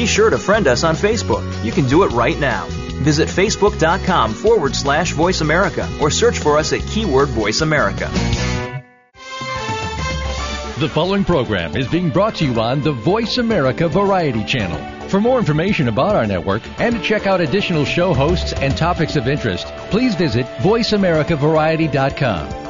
Be sure to friend us on Facebook. You can do it right now. Visit facebook.com forward slash voice America or search for us at keyword voice America. The following program is being brought to you on the Voice America Variety Channel. For more information about our network and to check out additional show hosts and topics of interest, please visit VoiceAmericaVariety.com.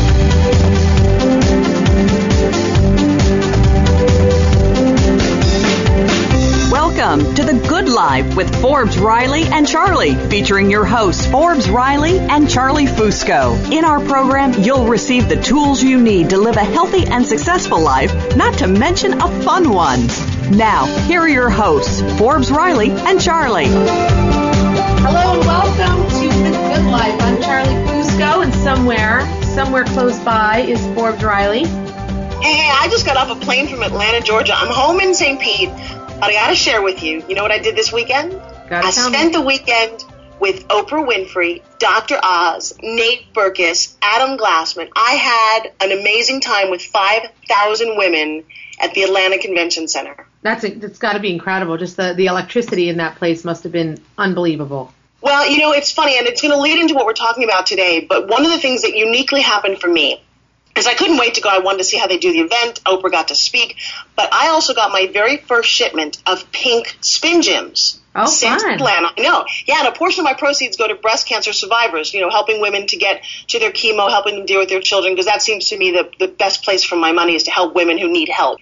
Welcome to The Good Life with Forbes Riley and Charlie, featuring your hosts Forbes Riley and Charlie Fusco. In our program, you'll receive the tools you need to live a healthy and successful life, not to mention a fun one. Now, here are your hosts, Forbes Riley and Charlie. Hello and welcome to The Good Life. I'm Charlie Fusco, and somewhere, somewhere close by is Forbes Riley. Hey, hey, I just got off a plane from Atlanta, Georgia. I'm home in St. Pete, but I got to share with you. You know what I did this weekend? Gotta I tell me. spent the weekend with Oprah Winfrey, Dr. Oz, Nate Berkus, Adam Glassman. I had an amazing time with 5,000 women at the Atlanta Convention Center. That's it. That's got to be incredible. Just the, the electricity in that place must have been unbelievable. Well, you know, it's funny, and it's going to lead into what we're talking about today, but one of the things that uniquely happened for me is I couldn't wait to go. I wanted to see how they do the event. Oprah got to speak, but I also got my very first shipment of pink spin gyms. Oh, Since fun. Atlanta. I know. Yeah, and a portion of my proceeds go to breast cancer survivors, you know, helping women to get to their chemo, helping them deal with their children, because that seems to me the, the best place for my money is to help women who need help.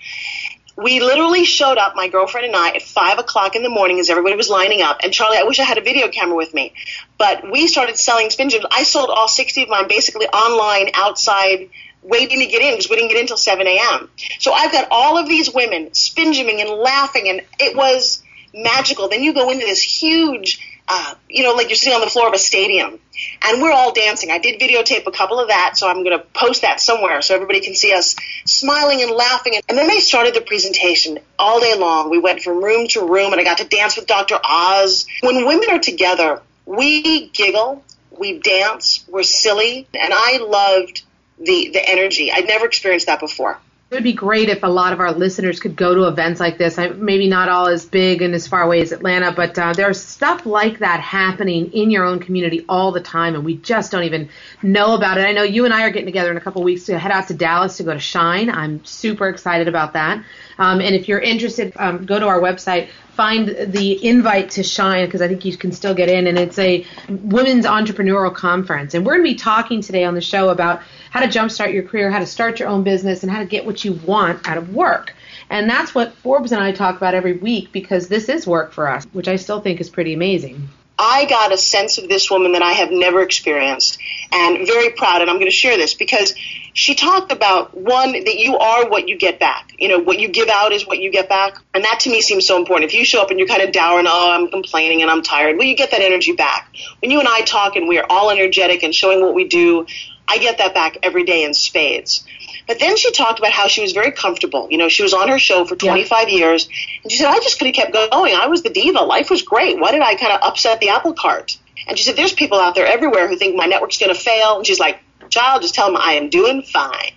We literally showed up, my girlfriend and I, at five o'clock in the morning as everybody was lining up. And Charlie, I wish I had a video camera with me, but we started selling spin gyms. I sold all 60 of mine basically online outside waiting to get in because we didn't get in until 7 a.m. So I've got all of these women spin gymming and laughing, and it was magical. Then you go into this huge, uh, you know, like you're sitting on the floor of a stadium, and we're all dancing. I did videotape a couple of that, so I'm going to post that somewhere so everybody can see us smiling and laughing. And then they started the presentation all day long. We went from room to room, and I got to dance with Dr. Oz. When women are together, we giggle, we dance, we're silly, and I loved the the energy. I'd never experienced that before. It would be great if a lot of our listeners could go to events like this. I, maybe not all as big and as far away as Atlanta, but uh, there's stuff like that happening in your own community all the time, and we just don't even know about it. I know you and I are getting together in a couple weeks to head out to Dallas to go to Shine. I'm super excited about that. Um, and if you're interested, um, go to our website, find the invite to Shine because I think you can still get in. And it's a women's entrepreneurial conference. And we're going to be talking today on the show about how to jumpstart your career, how to start your own business, and how to get what you want out of work. And that's what Forbes and I talk about every week because this is work for us, which I still think is pretty amazing. I got a sense of this woman that I have never experienced and very proud. And I'm going to share this because she talked about one, that you are what you get back. You know, what you give out is what you get back. And that to me seems so important. If you show up and you're kind of dour and, oh, I'm complaining and I'm tired, well, you get that energy back. When you and I talk and we are all energetic and showing what we do, I get that back every day in spades. But then she talked about how she was very comfortable. You know, she was on her show for 25 years, and she said, I just could have kept going. I was the diva. Life was great. Why did I kind of upset the apple cart? And she said, There's people out there everywhere who think my network's going to fail. And she's like, Child, just tell them I am doing fine.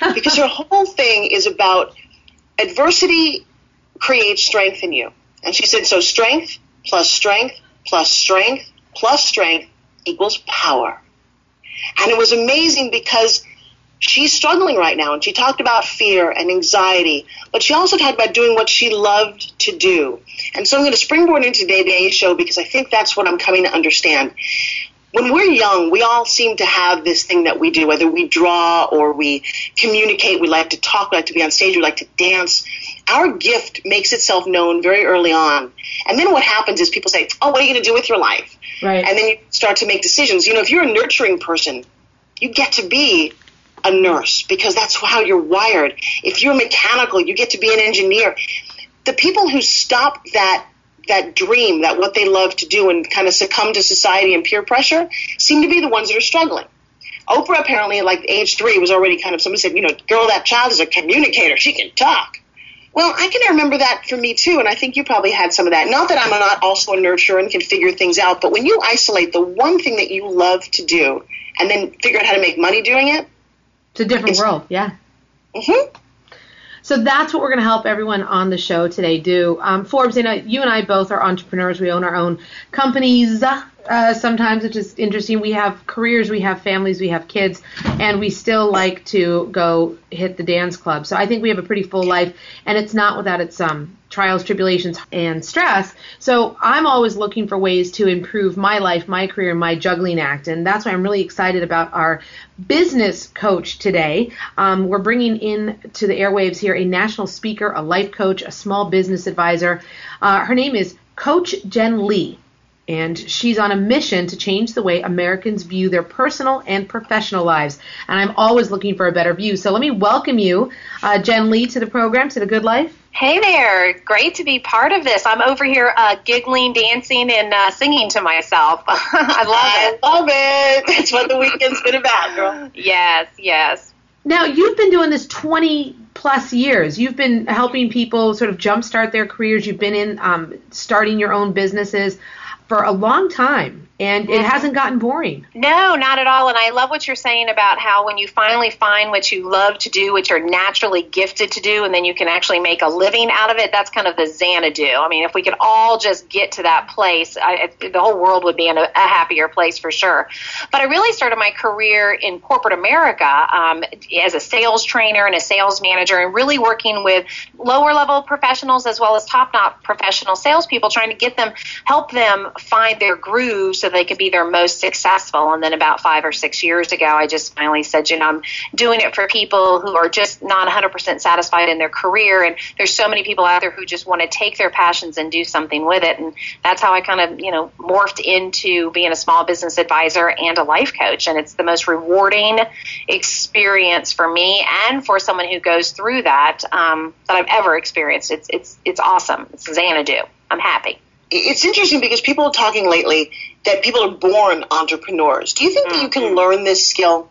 because her whole thing is about adversity creates strength in you. And she said, So strength plus strength plus strength plus strength equals power. And it was amazing because she's struggling right now and she talked about fear and anxiety but she also talked about doing what she loved to do and so i'm going to springboard into today's show because i think that's what i'm coming to understand when we're young we all seem to have this thing that we do whether we draw or we communicate we like to talk we like to be on stage we like to dance our gift makes itself known very early on and then what happens is people say oh what are you going to do with your life Right. and then you start to make decisions you know if you're a nurturing person you get to be a nurse because that's how you're wired. If you're mechanical, you get to be an engineer. The people who stop that that dream, that what they love to do and kind of succumb to society and peer pressure seem to be the ones that are struggling. Oprah apparently, like age three, was already kind of somebody said, you know, girl, that child is a communicator. She can talk. Well, I can remember that for me too, and I think you probably had some of that. Not that I'm not also a nurturer and can figure things out, but when you isolate the one thing that you love to do and then figure out how to make money doing it, it's a different world. Yeah. Mm-hmm. So that's what we're going to help everyone on the show today do. Um, Forbes, you know, you and I both are entrepreneurs. We own our own companies. Uh, sometimes it's just interesting. We have careers, we have families, we have kids, and we still like to go hit the dance club. So I think we have a pretty full life, and it's not without its um, trials, tribulations, and stress. So I'm always looking for ways to improve my life, my career, my juggling act, and that's why I'm really excited about our business coach today. Um, we're bringing in to the airwaves here a national speaker, a life coach, a small business advisor. Uh, her name is Coach Jenn Lee and she's on a mission to change the way Americans view their personal and professional lives. And I'm always looking for a better view. So let me welcome you, uh, Jenn Lee, to the program, to the Good Life. Hey there, great to be part of this. I'm over here uh, giggling, dancing, and uh, singing to myself. I love it. I love it. That's what the weekend's been about, girl. Yes, yes. Now, you've been doing this 20 plus years. You've been helping people sort of jumpstart their careers. You've been in um, starting your own businesses for a long time and it hasn't gotten boring. No, not at all. And I love what you're saying about how when you finally find what you love to do, what you're naturally gifted to do, and then you can actually make a living out of it, that's kind of the Xanadu. I mean, if we could all just get to that place, I, the whole world would be in a, a, happier place for sure. But I really started my career in corporate America um, as a sales trainer and a sales manager, and really working with lower level professionals as well as top notch professional salespeople, trying to get them, help them find their groove so they could be their most successful. And then about five or six years ago, I just finally said, you know, I'm doing it for people who are just not 100% satisfied in their career. And there's so many people out there who just want to take their passions and do something with it. And that's how I kind of, you know, morphed into being a small business advisor and a life coach. And it's the most rewarding experience for me and for someone who goes through that um, that I've ever experienced. It's it's it's awesome. It's Xanadu. I'm happy it's interesting because people are talking lately that people are born entrepreneurs. Do you think that you can mm-hmm. learn this skill?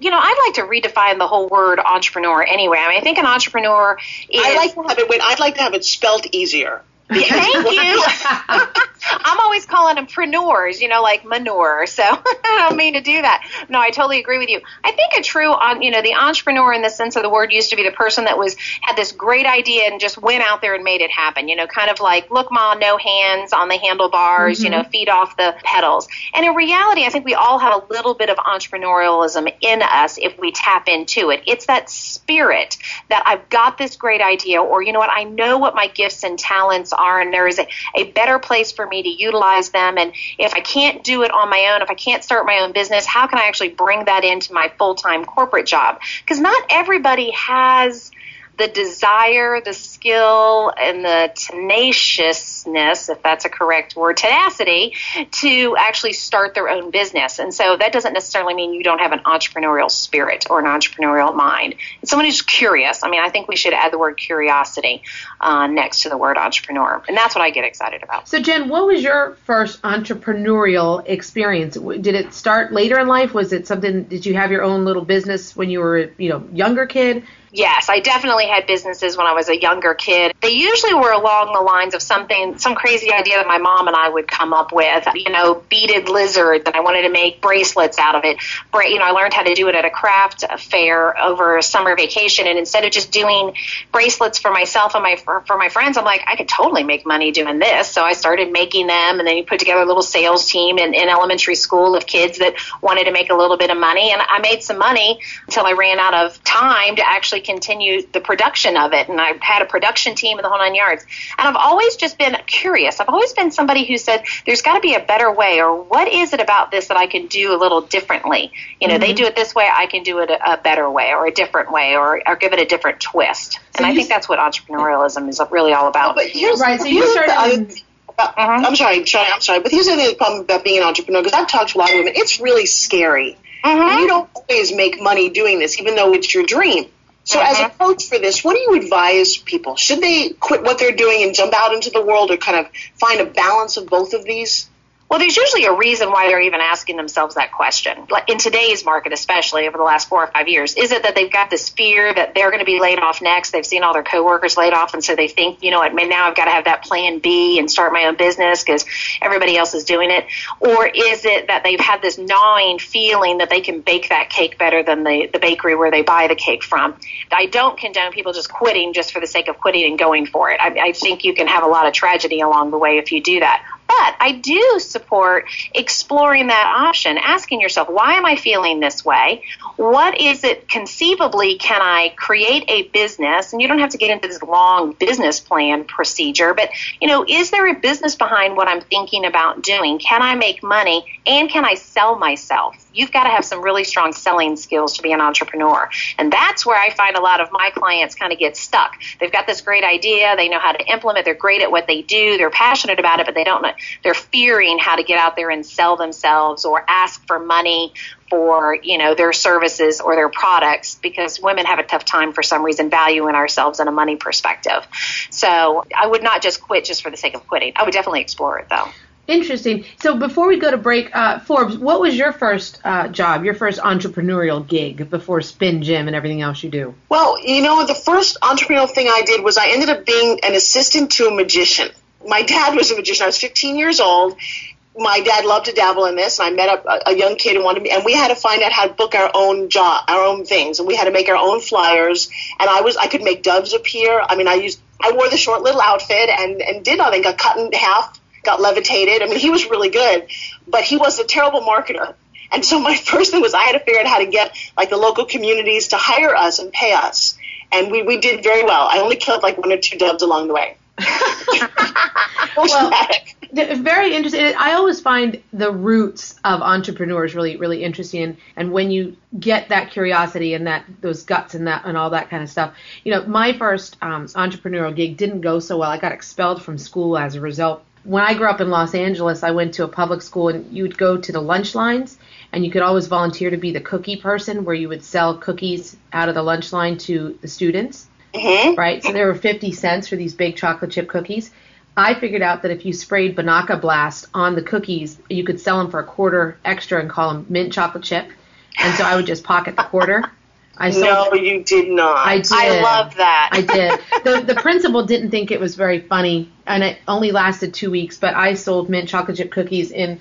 You know, I'd like to redefine the whole word entrepreneur anyway. I mean, I think an entrepreneur is. I like to have it. Wait, I'd like to have it spelled easier. Thank you. I'm always calling them preneurs, you know, like manure. So I don't mean to do that. No, I totally agree with you. I think a true, on you know, the entrepreneur in the sense of the word used to be the person that was had this great idea and just went out there and made it happen. You know, kind of like look, ma, no hands on the handlebars. Mm-hmm. You know, mm-hmm. feet off the pedals. And in reality, I think we all have a little bit of entrepreneurialism in us if we tap into it. It's that spirit that I've got this great idea, or you know what, I know what my gifts and talents are, and there is a, a better place for me to utilize them. And if I can't do it on my own, if I can't start my own business, how can I actually bring that into my full time corporate job? Because not everybody has the desire, the skill, and the tenaciousness, if that's a correct word, tenacity, to actually start their own business. And so that doesn't necessarily mean you don't have an entrepreneurial spirit or an entrepreneurial mind. It's someone who's curious. I mean, I think we should add the word curiosity uh, next to the word entrepreneur. And that's what I get excited about. So, Jen, what was your first entrepreneurial experience? Did it start later in life? Was it something, did you have your own little business when you were, you know, younger kid? Yes, I definitely had businesses when I was a younger kid. They usually were along the lines of something, some crazy idea that my mom and I would come up with. You know, beaded lizard that I wanted to make bracelets out of it. You know, I learned how to do it at a craft fair over a summer vacation, and instead of just doing bracelets for myself and my for my friends, I'm like, I could totally make money doing this. So I started making them, and then you put together a little sales team in, in elementary school of kids that wanted to make a little bit of money, and I made some money until I ran out of time to actually continue the production of it. And I had a production team in the whole nine yards. And I've always just been curious. I've always been somebody who said, there's got to be a better way, or what is it about this that I can do a little differently? You know, mm-hmm. they do it this way, I can do it a, a better way, or a different way, or, or give it a different twist. So and I think that's what entrepreneurialism is really all about. but here's, right, so you started. Uh, uh-huh. I'm sorry, sorry, I'm sorry, but here's the other problem about being an entrepreneur because I've talked to a lot of women. It's really scary. Mm-hmm. You don't always make money doing this, even though it's your dream. So, as a mm-hmm. coach for this, what do you advise people? Should they quit what they're doing and jump out into the world, or kind of find a balance of both of these? Well, there's usually a reason why they're even asking themselves that question. Like in today's market, especially over the last four or five years, is it that they've got this fear that they're going to be laid off next? They've seen all their coworkers laid off, and so they think, you know what, now I've got to have that plan B and start my own business because everybody else is doing it? Or is it that they've had this gnawing feeling that they can bake that cake better than the, the bakery where they buy the cake from? I don't condone people just quitting just for the sake of quitting and going for it. I, I think you can have a lot of tragedy along the way if you do that. But I do support exploring that option, asking yourself, why am I feeling this way? What is it conceivably can I create a business? And you don't have to get into this long business plan procedure, but you know, is there a business behind what I'm thinking about doing? Can I make money and can I sell myself? You've got to have some really strong selling skills to be an entrepreneur. And that's where I find a lot of my clients kind of get stuck. They've got this great idea, they know how to implement, they're great at what they do, they're passionate about it, but they don't know they're fearing how to get out there and sell themselves or ask for money for you know their services or their products because women have a tough time for some reason valuing ourselves in a money perspective. So I would not just quit just for the sake of quitting. I would definitely explore it though. Interesting. So before we go to break, uh, Forbes, what was your first uh, job, your first entrepreneurial gig before Spin Gym and everything else you do? Well, you know, the first entrepreneurial thing I did was I ended up being an assistant to a magician my dad was a magician. I was 15 years old. My dad loved to dabble in this, and I met a, a young kid who wanted me, and we had to find out how to book our own job, our own things, and we had to make our own flyers. And I was, I could make doves appear. I mean, I used, I wore the short little outfit and and did nothing. Got cut in half, got levitated. I mean, he was really good, but he was a terrible marketer. And so my first thing was I had to figure out how to get like the local communities to hire us and pay us. And we, we did very well. I only killed like one or two doves along the way. well, very interesting. I always find the roots of entrepreneurs really, really interesting. And, and when you get that curiosity and that those guts and that and all that kind of stuff, you know, my first um, entrepreneurial gig didn't go so well. I got expelled from school as a result. When I grew up in Los Angeles, I went to a public school, and you would go to the lunch lines, and you could always volunteer to be the cookie person, where you would sell cookies out of the lunch line to the students Mm-hmm. Right? So there were 50 cents for these big chocolate chip cookies. I figured out that if you sprayed Binaca Blast on the cookies, you could sell them for a quarter extra and call them mint chocolate chip. And so I would just pocket the quarter. I sold, no, you did not. I did. I love that. I did. The, the principal didn't think it was very funny, and it only lasted two weeks. But I sold mint chocolate chip cookies in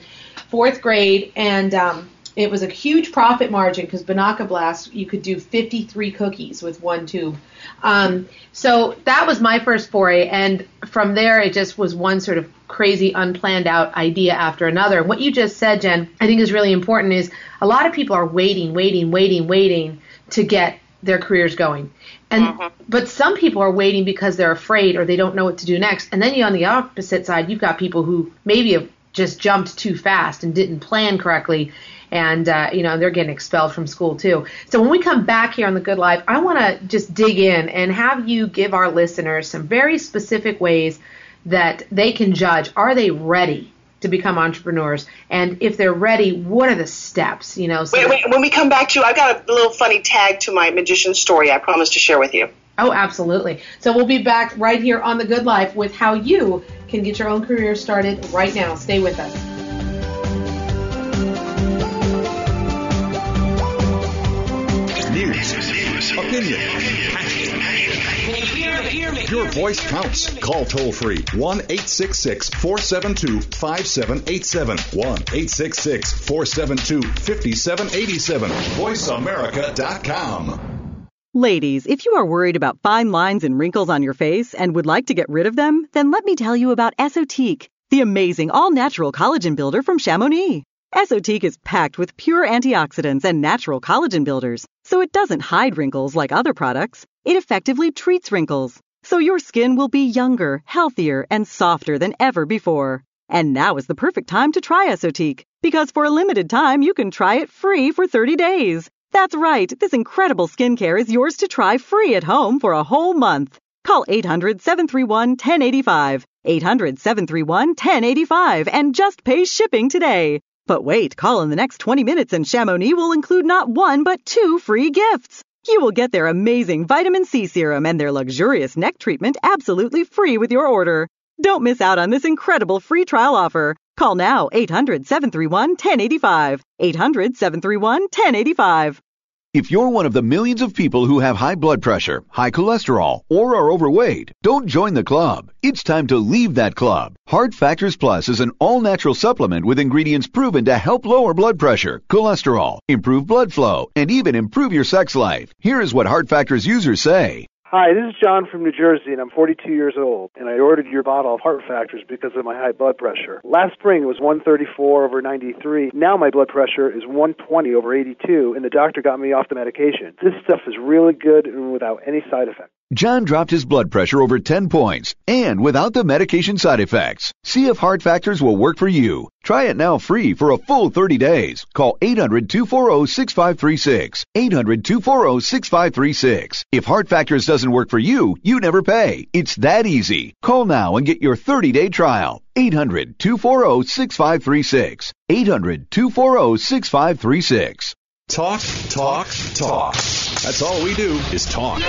fourth grade, and um, it was a huge profit margin because Binaca Blast, you could do 53 cookies with one tube. Um, so that was my first foray, and from there it just was one sort of crazy, unplanned out idea after another. And what you just said, Jen, I think is really important. Is a lot of people are waiting, waiting, waiting, waiting to get their careers going. And mm-hmm. but some people are waiting because they're afraid or they don't know what to do next. And then you on the opposite side, you've got people who maybe have just jumped too fast and didn't plan correctly and uh, you know they're getting expelled from school too. So when we come back here on the Good Life, I want to just dig in and have you give our listeners some very specific ways that they can judge are they ready to become entrepreneurs? And if they're ready what are the steps you know so wait, wait, when we come back to you, i've got a little funny tag to my magician story i promise to share with you. Oh absolutely. So we'll be back right here on the good life with how you can get your own career started right now. Stay with us opinion. Your voice counts. Call toll free 1 866 472 5787. 1 866 472 5787. VoiceAmerica.com. Ladies, if you are worried about fine lines and wrinkles on your face and would like to get rid of them, then let me tell you about Esotique, the amazing all natural collagen builder from Chamonix. Esotique is packed with pure antioxidants and natural collagen builders, so it doesn't hide wrinkles like other products. It effectively treats wrinkles, so your skin will be younger, healthier, and softer than ever before. And now is the perfect time to try Esotique, because for a limited time you can try it free for 30 days. That's right, this incredible skincare is yours to try free at home for a whole month. Call 800 731 1085. 800 731 1085 and just pay shipping today. But wait, call in the next 20 minutes and Chamonix will include not one but two free gifts. You will get their amazing vitamin C serum and their luxurious neck treatment absolutely free with your order. Don't miss out on this incredible free trial offer. Call now 800 731 1085. 800 731 1085. If you're one of the millions of people who have high blood pressure, high cholesterol, or are overweight, don't join the club. It's time to leave that club. Heart Factors Plus is an all natural supplement with ingredients proven to help lower blood pressure, cholesterol, improve blood flow, and even improve your sex life. Here is what Heart Factors users say. Hi, this is John from New Jersey, and I'm 42 years old, and I ordered your bottle of Heart Factors because of my high blood pressure. Last spring it was 134 over 93. Now my blood pressure is 120 over 82, and the doctor got me off the medication. This stuff is really good and without any side effects. John dropped his blood pressure over 10 points and without the medication side effects. See if Heart Factors will work for you. Try it now free for a full 30 days. Call 800-240-6536. 800-240-6536. If Heart Factors doesn't work for you, you never pay. It's that easy. Call now and get your 30-day trial. 800-240-6536. 800-240-6536. Talk, talk, talk. That's all we do is talk.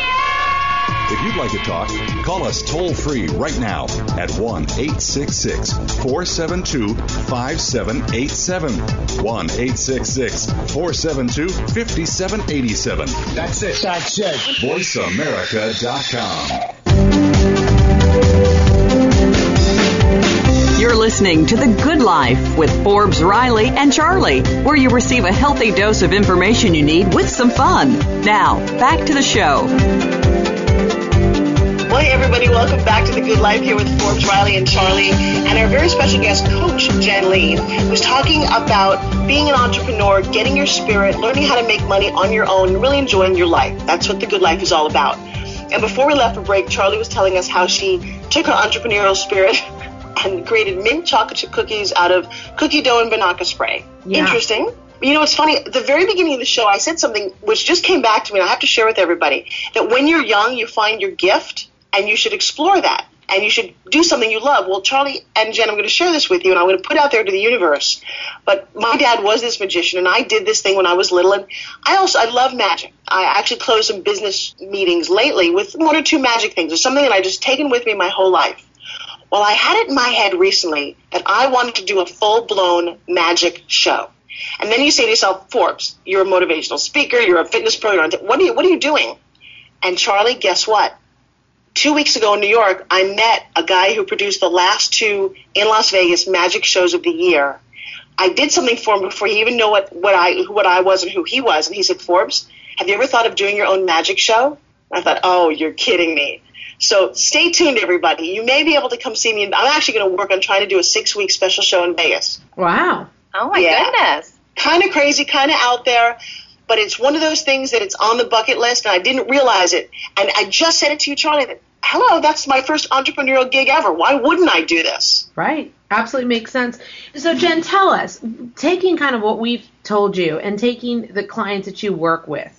If you'd like to talk, call us toll free right now at 1 866 472 5787. 1 866 472 5787. That's it. That's it. VoiceAmerica.com. You're listening to The Good Life with Forbes, Riley, and Charlie, where you receive a healthy dose of information you need with some fun. Now, back to the show. Well, hey, everybody, welcome back to The Good Life here with Forbes, Riley, and Charlie, and our very special guest, Coach Jenn Lee, who's talking about being an entrepreneur, getting your spirit, learning how to make money on your own, and really enjoying your life. That's what The Good Life is all about. And before we left for break, Charlie was telling us how she took her entrepreneurial spirit and created mint chocolate chip cookies out of cookie dough and Binaca spray. Yeah. Interesting. You know, it's funny. At the very beginning of the show, I said something which just came back to me, and I have to share with everybody that when you're young, you find your gift, and you should explore that, and you should do something you love. Well, Charlie and Jen, I'm going to share this with you, and I'm going to put out there to the universe. But my dad was this magician, and I did this thing when I was little, and I also I love magic. I actually closed some business meetings lately with one or two magic things, or something that I just taken with me my whole life. Well, I had it in my head recently that I wanted to do a full blown magic show. And then you say to yourself, Forbes, you're a motivational speaker, you're a fitness pro, what are you what are you doing? And Charlie, guess what? Two weeks ago in New York, I met a guy who produced the last two in Las Vegas magic shows of the year. I did something for him before he even knew what, what I what I was and who he was, and he said, Forbes, have you ever thought of doing your own magic show? And I thought, oh, you're kidding me. So stay tuned, everybody. You may be able to come see me. I'm actually going to work on trying to do a six week special show in Vegas. Wow. Oh my Yeah. goodness. Kind of crazy, kind of out there, but it's one of those things that it's on the bucket list, and I didn't realize it. And I just said it to you, Charlie. That, Hello, that's my first entrepreneurial gig ever. Why wouldn't I do this? Right. Absolutely makes sense. So, Jen, tell us, taking kind of what we've told you and taking the clients that you work with,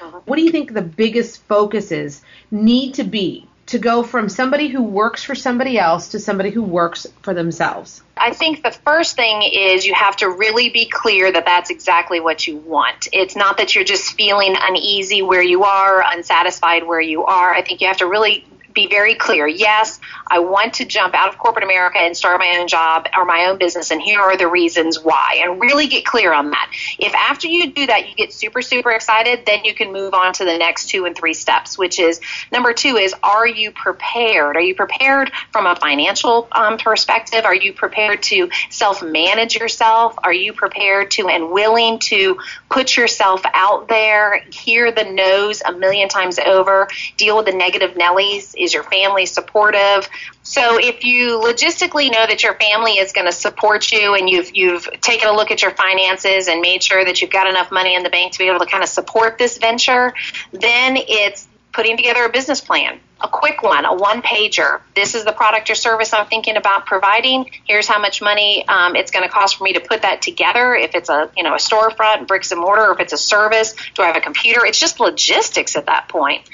uh-huh. what do you think the biggest focuses need to be to go from somebody who works for somebody else to somebody who works for themselves? I think the first thing is you have to really be clear that that's exactly what you want. It's not that you're just feeling uneasy where you are, unsatisfied where you are. I think you have to really be very clear. Yes, I want to jump out of corporate America and start my own job or my own business, and here are the reasons why. And really get clear on that. If after you do that, you get super, super excited, then you can move on to the next two and three steps, which is number two is are you prepared? Are you prepared from a financial um, perspective? Are you prepared to self manage yourself? Are you prepared to and willing to put yourself out there, hear the no's a million times over, deal with the negative Nellies? Is your family supportive? So if you logistically know that your family is going to support you and you've you've taken a look at your finances and made sure that you've got enough money in the bank to be able to kind of support this venture, then it's putting together a business plan. A quick one, a one pager. This is the product or service I'm thinking about providing. Here's how much money um, it's going to cost for me to put that together. If it's a you know a storefront, bricks and mortar, or if it's a service, do I have a computer? It's just logistics at that point.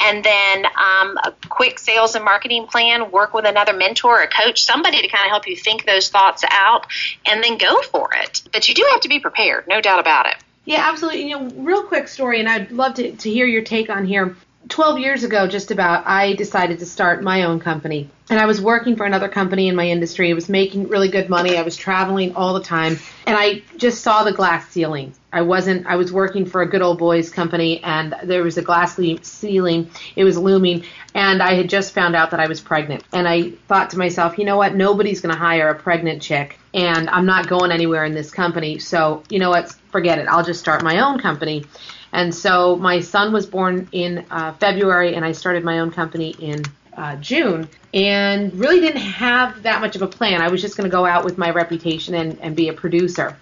And then um, a quick sales and marketing plan. Work with another mentor, a coach, somebody to kind of help you think those thoughts out, and then go for it. But you do have to be prepared, no doubt about it. Yeah, absolutely. You know, real quick story, and I'd love to, to hear your take on here. 12 years ago, just about, I decided to start my own company. And I was working for another company in my industry. I was making really good money. I was traveling all the time. And I just saw the glass ceiling. I wasn't, I was working for a good old boys company and there was a glass ceiling. It was looming. And I had just found out that I was pregnant. And I thought to myself, you know what? Nobody's going to hire a pregnant chick. And I'm not going anywhere in this company. So, you know what? Forget it. I'll just start my own company. And so my son was born in uh, February, and I started my own company in uh, June, and really didn't have that much of a plan. I was just going to go out with my reputation and, and be a producer.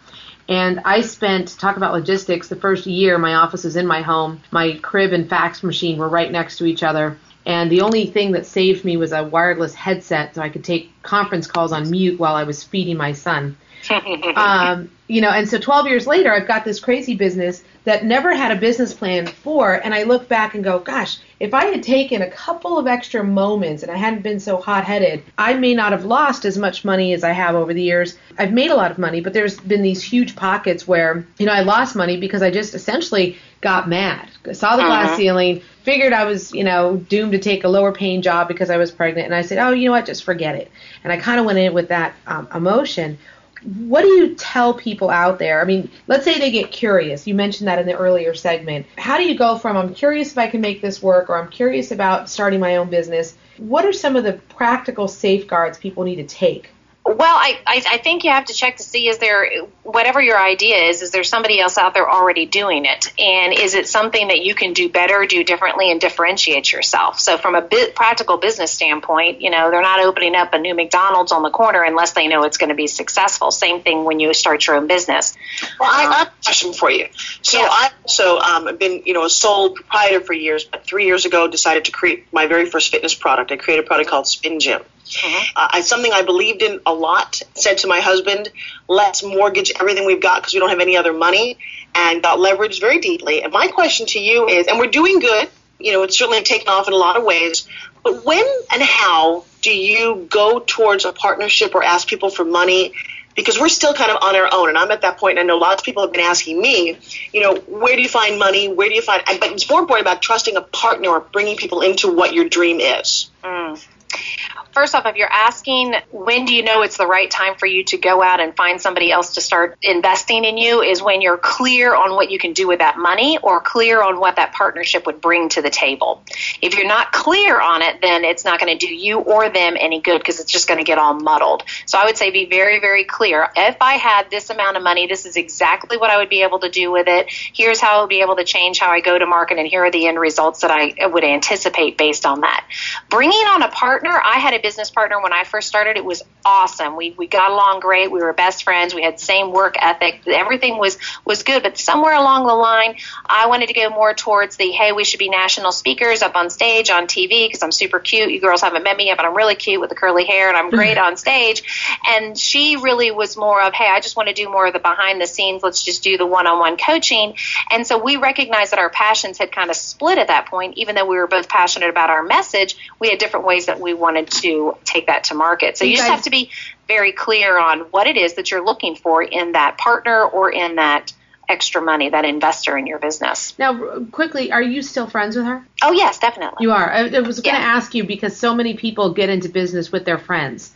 And I spent, talk about logistics, the first year my office was in my home. My crib and fax machine were right next to each other. And the only thing that saved me was a wireless headset so I could take conference calls on mute while I was feeding my son. um, you know, and so 12 years later, I've got this crazy business that never had a business plan for, and I look back and go, gosh, if I had taken a couple of extra moments and I hadn't been so hot headed, I may not have lost as much money as I have over the years. I've made a lot of money, but there's been these huge pockets where, you know, I lost money because I just essentially got mad. saw the glass uh-huh. ceiling, figured I was, you know, doomed to take a lower paying job because I was pregnant, and I said, oh, you know what, just forget it. And I kind of went in with that um, emotion what do you tell people out there? I mean, let's say they get curious. You mentioned that in the earlier segment. How do you go from I'm curious if I can make this work or I'm curious about starting my own business? What are some of the practical safeguards people need to take? Well, I, I, I think you have to check to see is there whatever your idea is, is there somebody else out there already doing it, and is it something that you can do better, do differently, and differentiate yourself? So, from a bit practical business standpoint, you know they're not opening up a new McDonald's on the corner unless they know it's going to be successful. Same thing when you start your own business. Well, I have a question for you. So, yeah. I also um, been you know a sole proprietor for years, but three years ago decided to create my very first fitness product. I created a product called Spin Gym. Mm-hmm. Uh, it's something I believed in a lot. Said to my husband, let's mortgage everything we've got because we don't have any other money, and got leveraged very deeply. And my question to you is, and we're doing good. You know, it's certainly taken off in a lot of ways. But when and how do you go towards a partnership or ask people for money? Because we're still kind of on our own, and I'm at that point. And I know lots of people have been asking me, you know, where do you find money? Where do you find? But it's more important about trusting a partner or bringing people into what your dream is. Mm first off, if you're asking when do you know it's the right time for you to go out and find somebody else to start investing in you, is when you're clear on what you can do with that money or clear on what that partnership would bring to the table. If you're not clear on it, then it's not going to do you or them any good because it's just going to get all muddled. So I would say be very, very clear. If I had this amount of money, this is exactly what I would be able to do with it. Here's how I would be able to change how I go to market, and here are the end results that I would anticipate based on that. Bringing on a partner, I had a business partner when I first started. It was awesome. We we got along great. We were best friends. We had same work ethic. Everything was was good. But somewhere along the line, I wanted to go more towards the hey, we should be national speakers up on stage on TV because I'm super cute. You girls haven't met me yet, but I'm really cute with the curly hair and I'm mm-hmm. great on stage. And she really was more of hey, I just want to do more of the behind the scenes. Let's just do the one on one coaching. And so we recognized that our passions had kind of split at that point. Even though we were both passionate about our message, we had different ways that we wanted to take that to market. So you, you just have to be very clear on what it is that you're looking for in that partner or in that extra money, that investor in your business. Now, quickly, are you still friends with her? Oh, yes, definitely. You are. I, I was going to yeah. ask you because so many people get into business with their friends.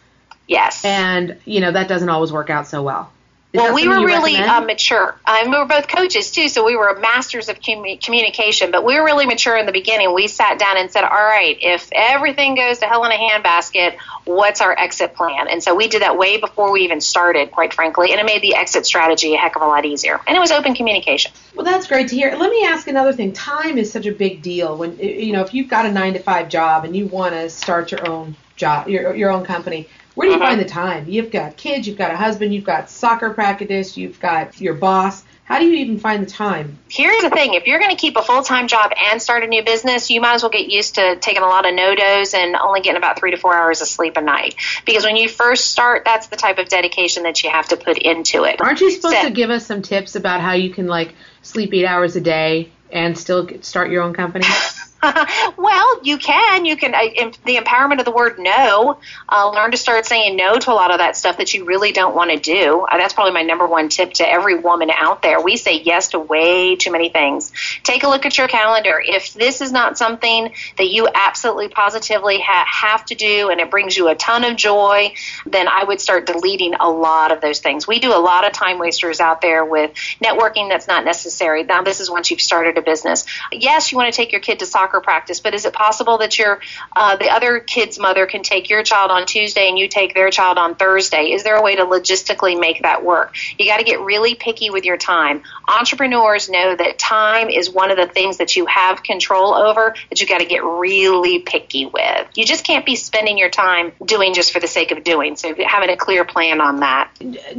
Yes. And, you know, that doesn't always work out so well. Is well, we were really uh, mature. Um, we were both coaches too, so we were masters of com- communication. But we were really mature in the beginning. We sat down and said, "All right, if everything goes to hell in a handbasket, what's our exit plan?" And so we did that way before we even started, quite frankly, and it made the exit strategy a heck of a lot easier. And it was open communication. Well, that's great to hear. Let me ask another thing. Time is such a big deal. When you know, if you've got a nine to five job and you want to start your own job, your your own company where do you uh-huh. find the time? You've got kids, you've got a husband, you've got soccer practice, you've got your boss. How do you even find the time? Here's the thing if you're going to keep a full time job and start a new business, you might as well get used to taking a lot of NoDoz and only getting about three to four hours of sleep a night. Because when you first start, that's the type of dedication that you have to put into it. Aren't you supposed so, to give us some tips about how you can like sleep eight hours a day and still start your own company? well, you can. You can. Uh, the empowerment of the word no. Uh, learn to start saying no to a lot of that stuff that you really don't want to do. Uh, that's probably my number one tip to every woman out there. We say yes to way too many things. Take a look at your calendar. If this is not something that you absolutely positively ha- have to do and it brings you a ton of joy, then I would start deleting a lot of those things. We do a lot of time wasters out there with networking that's not necessary. Now, this is once you've started a business. Yes, you want to take your kid to soccer practice, but is it possible that your uh, the other kid's mother can take your child on Tuesday and you take their child on Thursday? Is there a way to logistically make that work? You got to get really picky with your time. Entrepreneurs know that time is one of the things that you have control over that you got to get really picky with. You just can't be spending your time doing just for the sake of doing. So having a clear plan on that.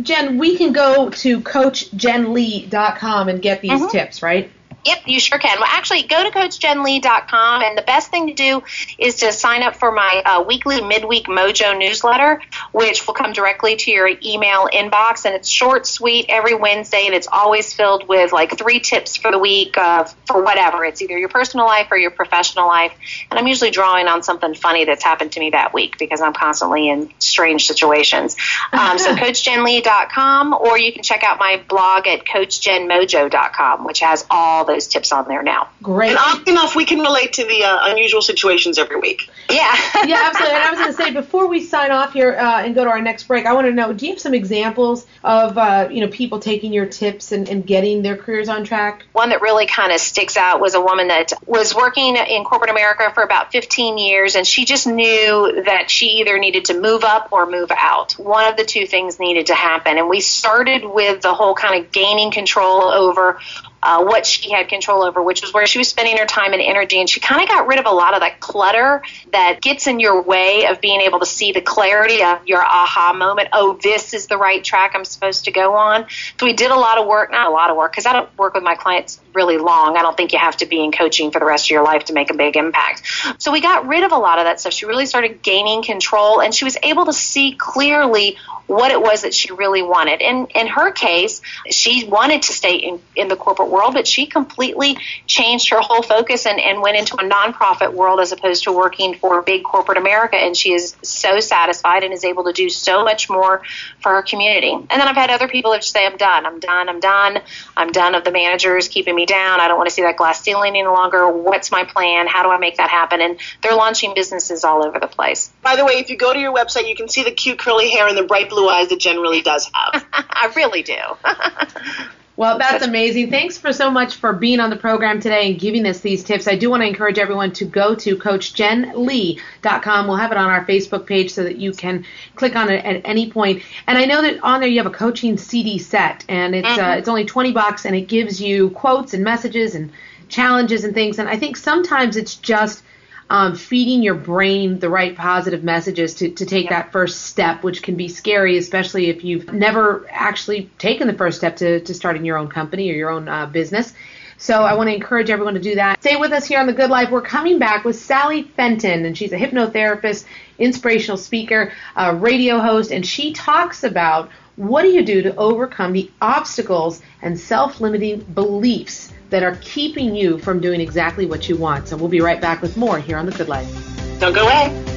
Jen, we can go to coachjenlee.com and get these mm-hmm. tips, right? Yep, you sure can. Well, actually, go to CoachJenLee.com, and the best thing to do is to sign up for my uh, weekly midweek Mojo newsletter, which will come directly to your email inbox. And it's short, sweet, every Wednesday, and it's always filled with like three tips for the week uh, for whatever. It's either your personal life or your professional life. And I'm usually drawing on something funny that's happened to me that week because I'm constantly in strange situations. Um, so CoachJenLee.com, or you can check out my blog at CoachJenMojo.com, which has all the those tips on there now. Great. And often enough, we can relate to the uh, unusual situations every week. Yeah. yeah, absolutely. And I was going to say before we sign off here uh, and go to our next break, I want to know: Do you have some examples of uh, you know people taking your tips and, and getting their careers on track? One that really kind of sticks out was a woman that was working in corporate America for about 15 years, and she just knew that she either needed to move up or move out. One of the two things needed to happen, and we started with the whole kind of gaining control over uh, what she had control over, which was where she was spending her time and energy. And she kind of got rid of a lot of that clutter that gets in your way of being able to see the clarity of your aha moment. Oh, this is the right track I'm supposed to go on. So we did a lot of work, not a lot of work, because I don't work with my clients really long. I don't think you have to be in coaching for the rest of your life to make a big impact. So we got rid of a lot of that stuff. She really started gaining control and she was able to see clearly what it was that she really wanted. And in her case, she wanted to stay in, in the corporate world, but she completely changed her whole focus and, and went into a nonprofit world as opposed to working for big corporate America. And she is so satisfied and is able to do so much more for her community. And then I've had other people that say, I'm done, I'm done, I'm done, I'm done of the managers keeping me down. I don't want to see that glass ceiling any longer. What's my plan? How do I make that happen? And they're launching businesses all over the place. By the way, if you go to your website, you can see the cute curly hair and the bright blue eyes that Jen really does have. I really do. Well, that's amazing. Thanks for so much for being on the program today and giving us these tips. I do want to encourage everyone to go to CoachJenLee.com. We'll have it on our Facebook page so that you can click on it at any point. And I know that on there you have a coaching CD set, and it's uh, mm-hmm. uh, it's only twenty bucks, and it gives you quotes and messages and challenges and things. And I think sometimes it's just um, feeding your brain the right positive messages to, to take that first step, which can be scary, especially if you've never actually taken the first step to, to starting your own company or your own uh, business. So I want to encourage everyone to do that. Stay with us here on The Good Life. We're coming back with Sallie Felton, and she's a hypnotherapist, inspirational speaker, a radio host, and she talks about what do you do to overcome the obstacles and self-limiting beliefs that are keeping you from doing exactly what you want. So we'll be right back with more here on The Good Life. Don't go away.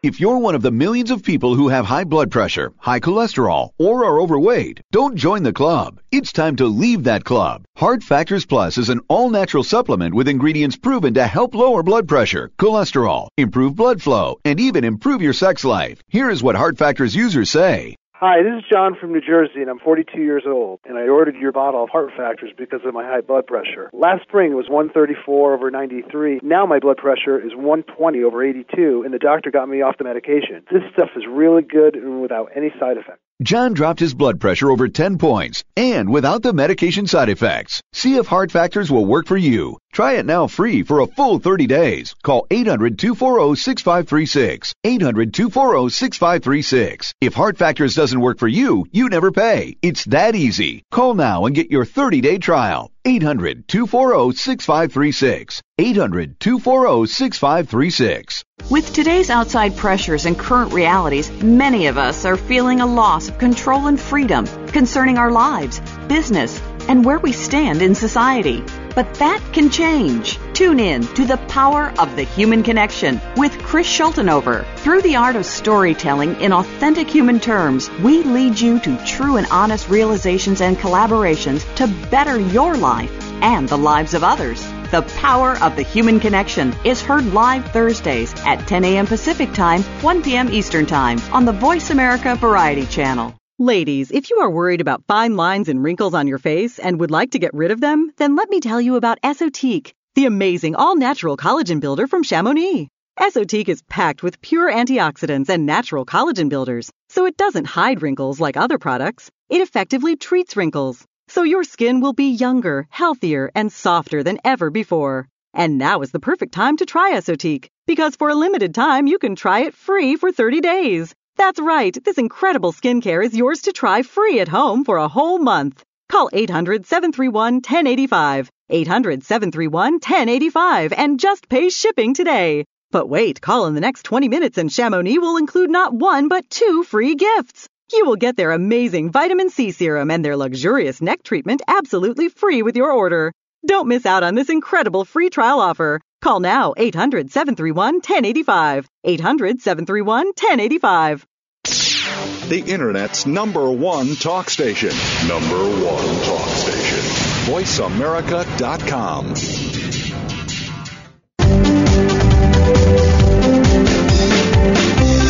If you're one of the millions of people who have high blood pressure, high cholesterol, or are overweight, don't join the club. It's time to leave that club. Heart Factors Plus is an all natural supplement with ingredients proven to help lower blood pressure, cholesterol, improve blood flow, and even improve your sex life. Here is what Heart Factors users say. Hi, this is John from New Jersey, and I'm 42 years old, and I ordered your bottle of Heart Factors because of my high blood pressure. Last spring it was 134 over 93. Now my blood pressure is 120 over 82, and the doctor got me off the medication. This stuff is really good and without any side effects. John dropped his blood pressure over 10 points and without the medication side effects. See if Heart Factors will work for you. Try it now free for a full 30 days. Call 800-240-6536. 800-240-6536. If Heart Factors doesn't work for you, you never pay. It's that easy. Call now and get your 30-day trial. 800-240-6536. 800-240-6536. With today's outside pressures and current realities, many of us are feeling a loss of control and freedom concerning our lives, business, and where we stand in society. But that can change. Tune in to the power of the human connection with Chris Schultenover. Through the art of storytelling in authentic human terms, we lead you to true and honest realizations and collaborations to better your life and the lives of others. The Power of the Human Connection is heard live Thursdays at 10 a.m. Pacific Time, 1 p.m. Eastern Time on the Voice America Variety Channel. Ladies, if you are worried about fine lines and wrinkles on your face and would like to get rid of them, then let me tell you about Esotique, the amazing all-natural collagen builder from Chamonix. Esotique is packed with pure antioxidants and natural collagen builders, so it doesn't hide wrinkles like other products. It effectively treats wrinkles, so your skin will be younger, healthier, and softer than ever before. And now is the perfect time to try Esotique, because for a limited time you can try it free for 30 days. That's right, this incredible skincare is yours to try free at home for a whole month. Call 800 731 1085, 800 731 1085, and just pay shipping today. But wait, call in the next 20 minutes and Chamonix will include not one but two free gifts. You will get their amazing vitamin C serum and their luxurious neck treatment absolutely free with your order. Don't miss out on this incredible free trial offer. Call now 800 731 1085. 800 731 1085. The Internet's number one talk station. Number one talk station. VoiceAmerica.com.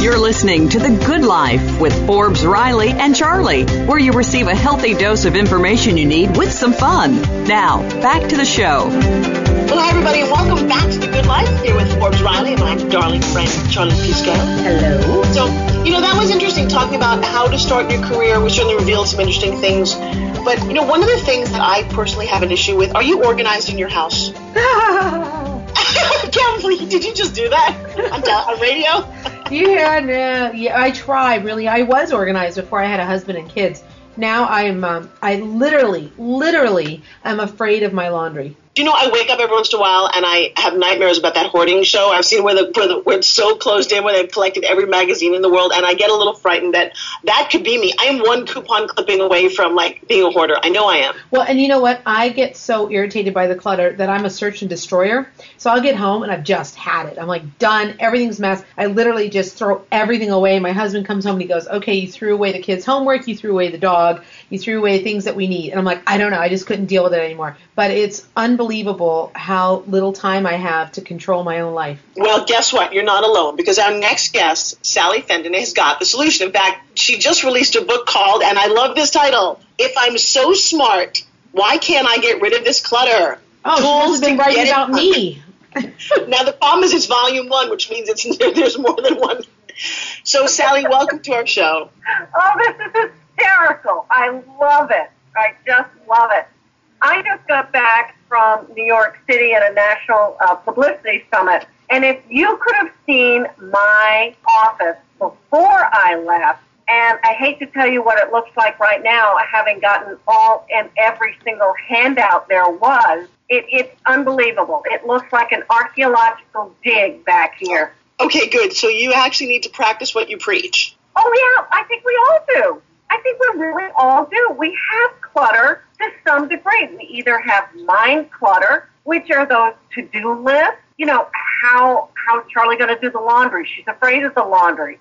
You're listening to The Good Life with Forbes, Riley, and Charlie, where you receive a healthy dose of information you need with some fun. Now, back to the show. Well, hi, everybody, and welcome back to The Good Life here with Forbes Riley and my darling friend, Charlie Fusco. Hello. So, you know, that was interesting talking about how to start your career. We certainly revealed some interesting things. But, you know, one of the things that I personally have an issue with are you organized in your house? Kathleen, did you just do that on, on radio? yeah, yeah, I try really. I was organized before I had a husband and kids. Now I'm, um, I literally, literally am afraid of my laundry. Do you know I wake up every once in a while and I have nightmares about that hoarding show. I've seen where the where, the, where it's so closed in, where they've collected every magazine in the world, and I get a little frightened that that could be me. I am one coupon clipping away from like being a hoarder. I know I am. Well, and you know what? I get so irritated by the clutter that I'm a search and destroyer. So I'll get home and I've just had it. I'm like done. Everything's mess. I literally just throw everything away. My husband comes home and he goes, "Okay, you threw away the kids' homework. You threw away the dog. You threw away things that we need." And I'm like, I don't know. I just couldn't deal with it anymore. But it's unbelievable how little time I have to control my own life. Well, guess what? You're not alone because our next guest, Sallie Felton, has got the solution. In fact, she just released a book called, and I love this title, If I'm So Smart, Why Can't I Get Rid of This Clutter? Oh, she must have been writing about me. now, the problem is it's volume one, which means it's there's more than one. So, Sally, welcome to our show. Oh, this is hysterical. I love it. I just love it. I just got back from New York City at a national uh, publicity summit, and if you could have seen my office before I left, and I hate to tell you what it looks like right now, having gotten all and every single handout there was, it, it's unbelievable. It looks like an archaeological dig back here. Okay, good. So you actually need to practice what you preach. Oh, yeah, I think we all do. I think we really all do. We have clutter to some degree. We either have mind clutter, which are those to-do lists. You know, how how's Charlie going to do the laundry? She's afraid of the laundry.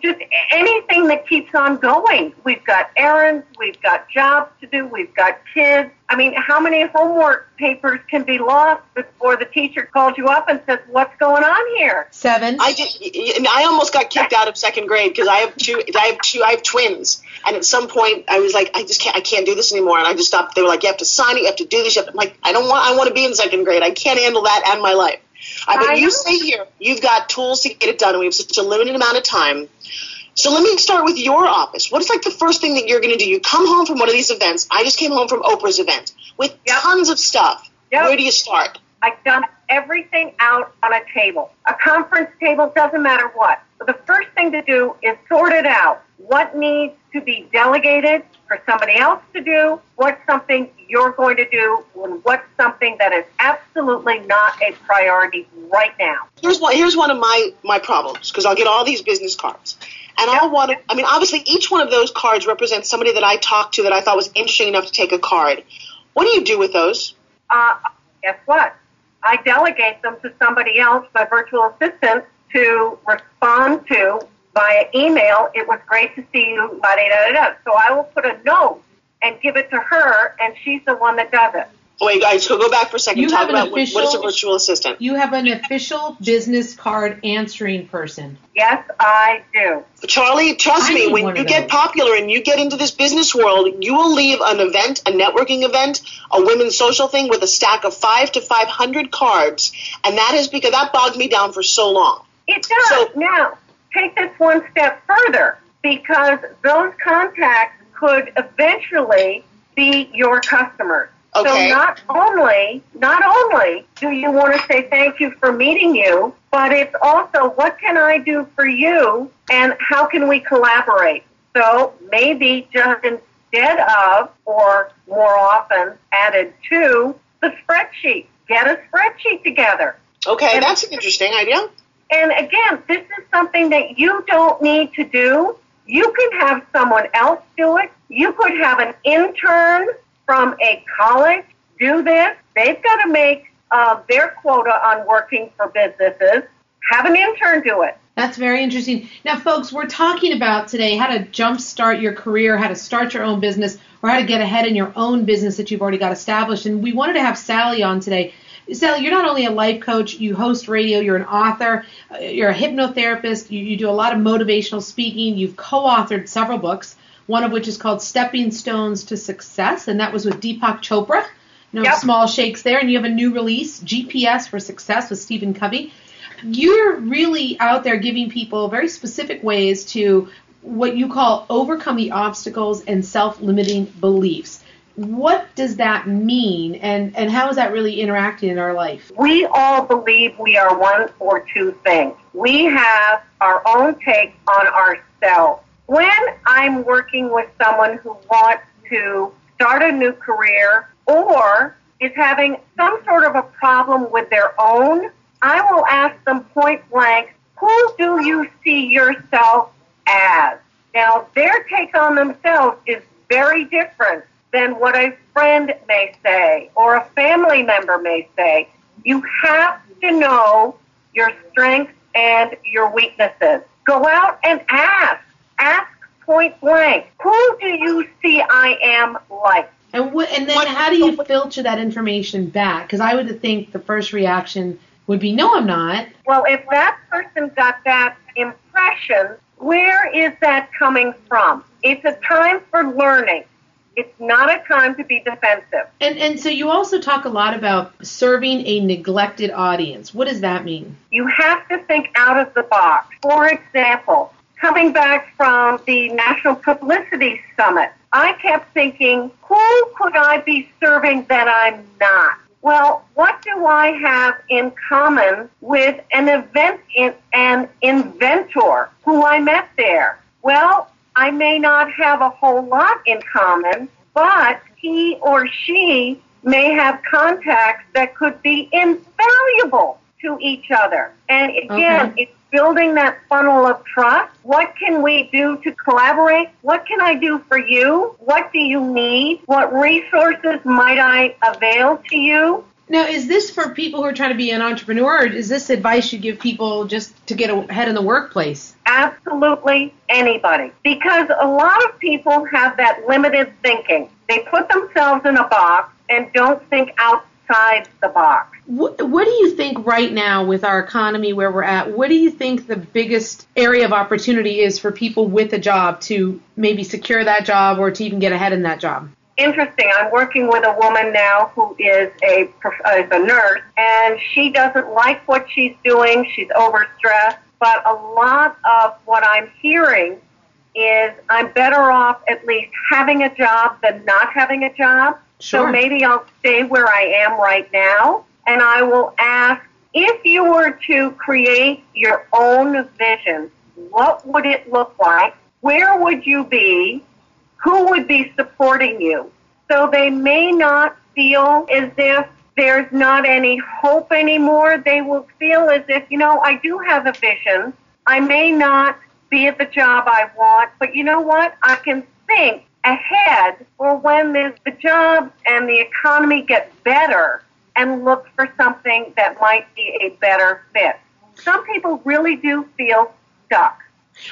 Just anything that keeps on going. We've got errands, we've got jobs to do, we've got kids. I mean, how many homework papers can be lost before the teacher calls you up and says, "What's going on here?" Seven. I did. I almost got kicked out of second grade because I have two. I have two. I have twins, and at some point I was like, I just can't. I can't do this anymore, and I just stopped. They were like, you have to sign it. You have to do this. You have to, I'm like, I don't want. I want to be in second grade. I can't handle that and my life. Uh, but I you say here you've got tools to get it done, and we have such a limited amount of time. So let me start with your office. What is like the first thing that you're going to do? You come home from one of these events. I just came home from Oprah's event with yep. tons of stuff. Yep. Where do you start? I dump everything out on a table. A conference table doesn't matter what. The first thing to do is sort it out. What needs to be delegated for somebody else to do? What's something you're going to do? And what's something that is absolutely not a priority right now? Here's one, here's one of my, my problems because I'll get all these business cards. And yep. I'll want to, I mean, obviously each one of those cards represents somebody that I talked to that I thought was interesting enough to take a card. What do you do with those? Uh, guess what? I delegate them to somebody else, my virtual assistant, to respond to via email. It was great to see you, da da da da. So I will put a note and give it to her, and she's the one that does it. Wait, guys, so go back for a second. You Talk about official, what is a virtual assistant. You have an official business card answering person. Yes, I do. Charlie, trust I me, when you get popular and you get into this business world, you will leave an event, a networking event, a women's social thing with a stack of five to five hundred cards, and that is because that bogged me down for so long. It does. So, now, take this one step further because those contacts could eventually be your customers. Okay. So not only, not only do you want to say thank you for meeting you, but it's also what can I do for you and how can we collaborate? So maybe just instead of or more often added to the spreadsheet, get a spreadsheet together. Okay, and, that's an interesting idea. And again, this is something that you don't need to do. You can have someone else do it. You could have an intern from a college do this. They've got to make uh, their quota on working for businesses. Have an intern do it. That's very interesting. Now, folks, we're talking about today how to jumpstart your career, how to start your own business, or how to get ahead in your own business that you've already got established. And we wanted to have Sallie on today. Sallie, you're not only a life coach, you host radio, you're an author, uh, you're a hypnotherapist, you, you do a lot of motivational speaking, you've co authored several books one of which is called Stepping Stones to Success, and that was with Deepak Chopra. No yep. small shakes there. And you have a new release, GPS for Success with Stephen Covey. You're really out there giving people very specific ways to what you call overcome the obstacles and self-limiting beliefs. What does that mean, and, and how is that really interacting in our life? We all believe we are one or two things. We have our own take on ourselves when I'm working with someone who wants to start a new career or is having some sort of a problem with their own, I will ask them point blank, who do you see yourself as? Now, their take on themselves is very different than what a friend may say or a family member may say. You have to know your strengths and your weaknesses. Go out and ask ask point blank, who do you see I am like? And what, and then what, how do you filter that information back? Because I would think the first reaction would be, no, I'm not. Well, if that person got that impression, where is that coming from? It's a time for learning. It's not a time to be defensive. And and so you also talk a lot about serving a neglected audience. What does that mean? You have to think out of the box. For example, coming back from the National Publicity Summit, I kept thinking, who could I be serving that I'm not? Well, what do I have in common with an event in, an inventor who I met there? Well, I may not have a whole lot in common, but he or she may have contacts that could be invaluable to each other. And again, okay. it's building that funnel of trust. What can we do to collaborate? What can I do for you? What do you need? What resources might I avail to you? Now, is this for people who are trying to be an entrepreneur, or is this advice you give people just to get ahead in the workplace? Absolutely anybody. Because a lot of people have that limited thinking. They put themselves in a box and don't think outside the box. What, what do you think right now with our economy where we're at? What do you think the biggest area of opportunity is for people with a job to maybe secure that job or to even get ahead in that job? Interesting. I'm working with a woman now who is a uh, is a nurse, and she doesn't like what she's doing. She's overstressed. But a lot of what I'm hearing is I'm better off at least having a job than not having a job. Sure. So maybe I'll stay where I am right now and I will ask if you were to create your own vision, what would it look like? Where would you be? Who would be supporting you? So they may not feel as if there's not any hope anymore. They will feel as if, you know, I do have a vision. I may not be at the job I want, but you know what? I can think ahead for when the, job and the economy get better and look for something that might be a better fit. Some people really do feel stuck.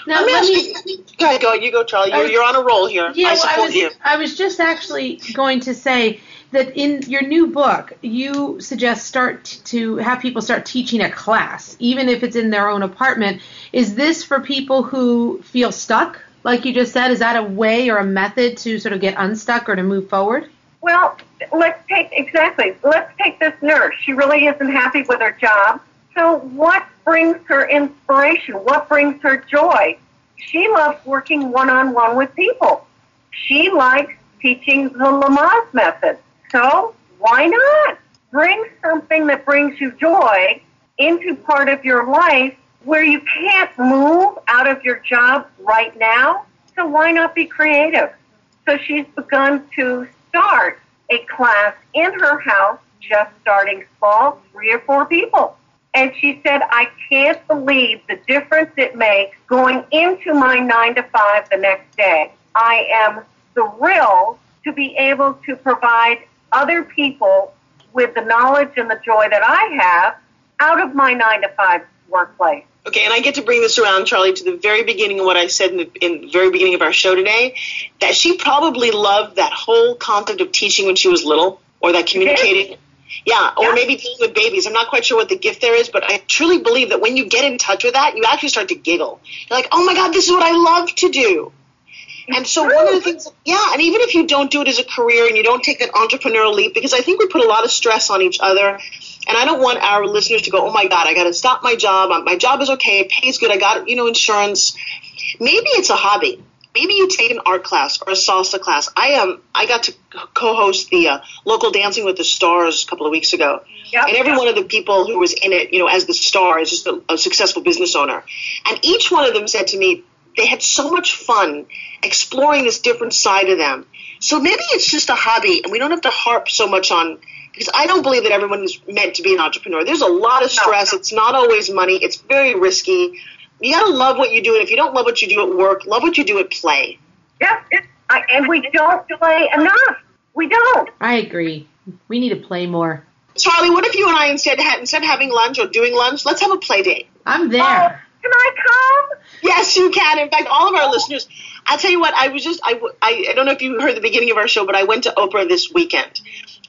Now, Let me let ask me- you. Go ahead, go ahead. You go, Charlie. You're, I- you're on a roll here. Yeah, I well, support was, you. I was just actually going to say that in your new book, you suggest start to have people start teaching a class, even if it's in their own apartment. Is this for people who feel stuck, like you just said? Is that a way or a method to sort of get unstuck or to move forward? Well, let's take exactly. Let's take this nurse. She really isn't happy with her job. So what brings her inspiration? What brings her joy? She loves working one-on-one with people. She likes teaching the Lamaze method. So why not bring something that brings you joy into part of your life where you can't move out of your job right now? So why not be creative? So she's begun to start a class in her house, just starting small, three or four people. And she said, I can't believe the difference it makes going into my nine to five the next day. I am thrilled to be able to provide other people with the knowledge and the joy that I have out of my nine to five workplace. Okay, and I get to bring this around, Charlie, to the very beginning of what I said in the, in the very beginning of our show today, that she probably loved that whole concept of teaching when she was little, or that communicating. Yeah, or maybe dealing with babies. I'm not quite sure what the gift there is, but I truly believe that when you get in touch with that, you actually start to giggle. You're like, oh my God, this is what I love to do. And so one of the things, yeah, and even if you don't do it as a career and you don't take that entrepreneurial leap, because I think we put a lot of stress on each other, and I don't want our listeners to go, oh my God, I got to stop my job. My job is okay, it pays good, I got you know insurance. Maybe it's a hobby. Maybe you take an art class or a salsa class. I um I got to co-host the uh, local Dancing with the Stars a couple of weeks ago, and every one of the people who was in it, you know, as the star is just a, a successful business owner, and each one of them said to me they had so much fun exploring this different side of them. So maybe it's just a hobby, and we don't have to harp so much on. Because I don't believe that everyone is meant to be an entrepreneur. There's a lot of stress. It's not always money. It's very risky. You gotta love what you do, and if you don't love what you do at work, love what you do at play. Yes, it, I, and we don't play enough. We don't. I agree. We need to play more. Charlie, what if you and I instead had instead of having lunch or doing lunch, let's have a play date. I'm there. Oh, can I come? Yes, you can. In fact, all of our listeners. I'll tell you what. I was just I I don't know if you heard the beginning of our show, but I went to Oprah this weekend,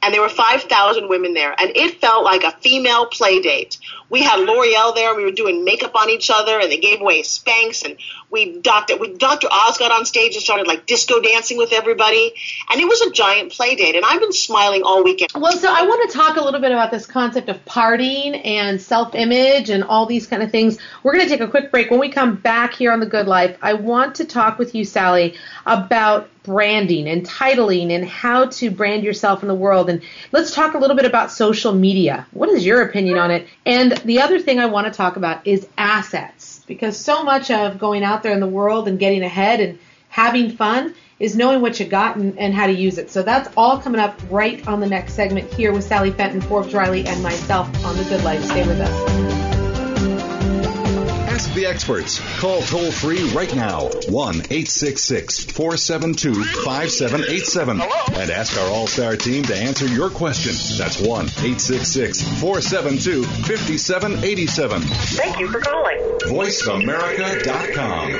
and there were five thousand women there, and it felt like a female play date. We had L'Oreal there. We were doing makeup on each other, and they gave away Spanx, and we Doctor we Doctor Oz got on stage and started like disco dancing with everybody, and it was a giant play date. And I've been smiling all weekend. Well, so I want to talk a little bit about this concept of partying and self-image and all these kind of things. We're going to take a quick break. When we come back here on The Good Life, I want to talk with you, Sallie, about branding and titling and how to brand yourself in the world. And let's talk a little bit about social media. What is your opinion on it? And the other thing I want to talk about is assets because so much of going out there in the world and getting ahead and having fun is knowing what you got and, and how to use it. So that's all coming up right on the next segment here with Sallie Felton, Forbes Riley, and myself on The Good Life. Stay with us. Ask the experts. Call toll free right now 1 866 472 5787 and ask our All Star team to answer your question. That's 1 866 472 5787. Thank you for calling. VoiceAmerica.com.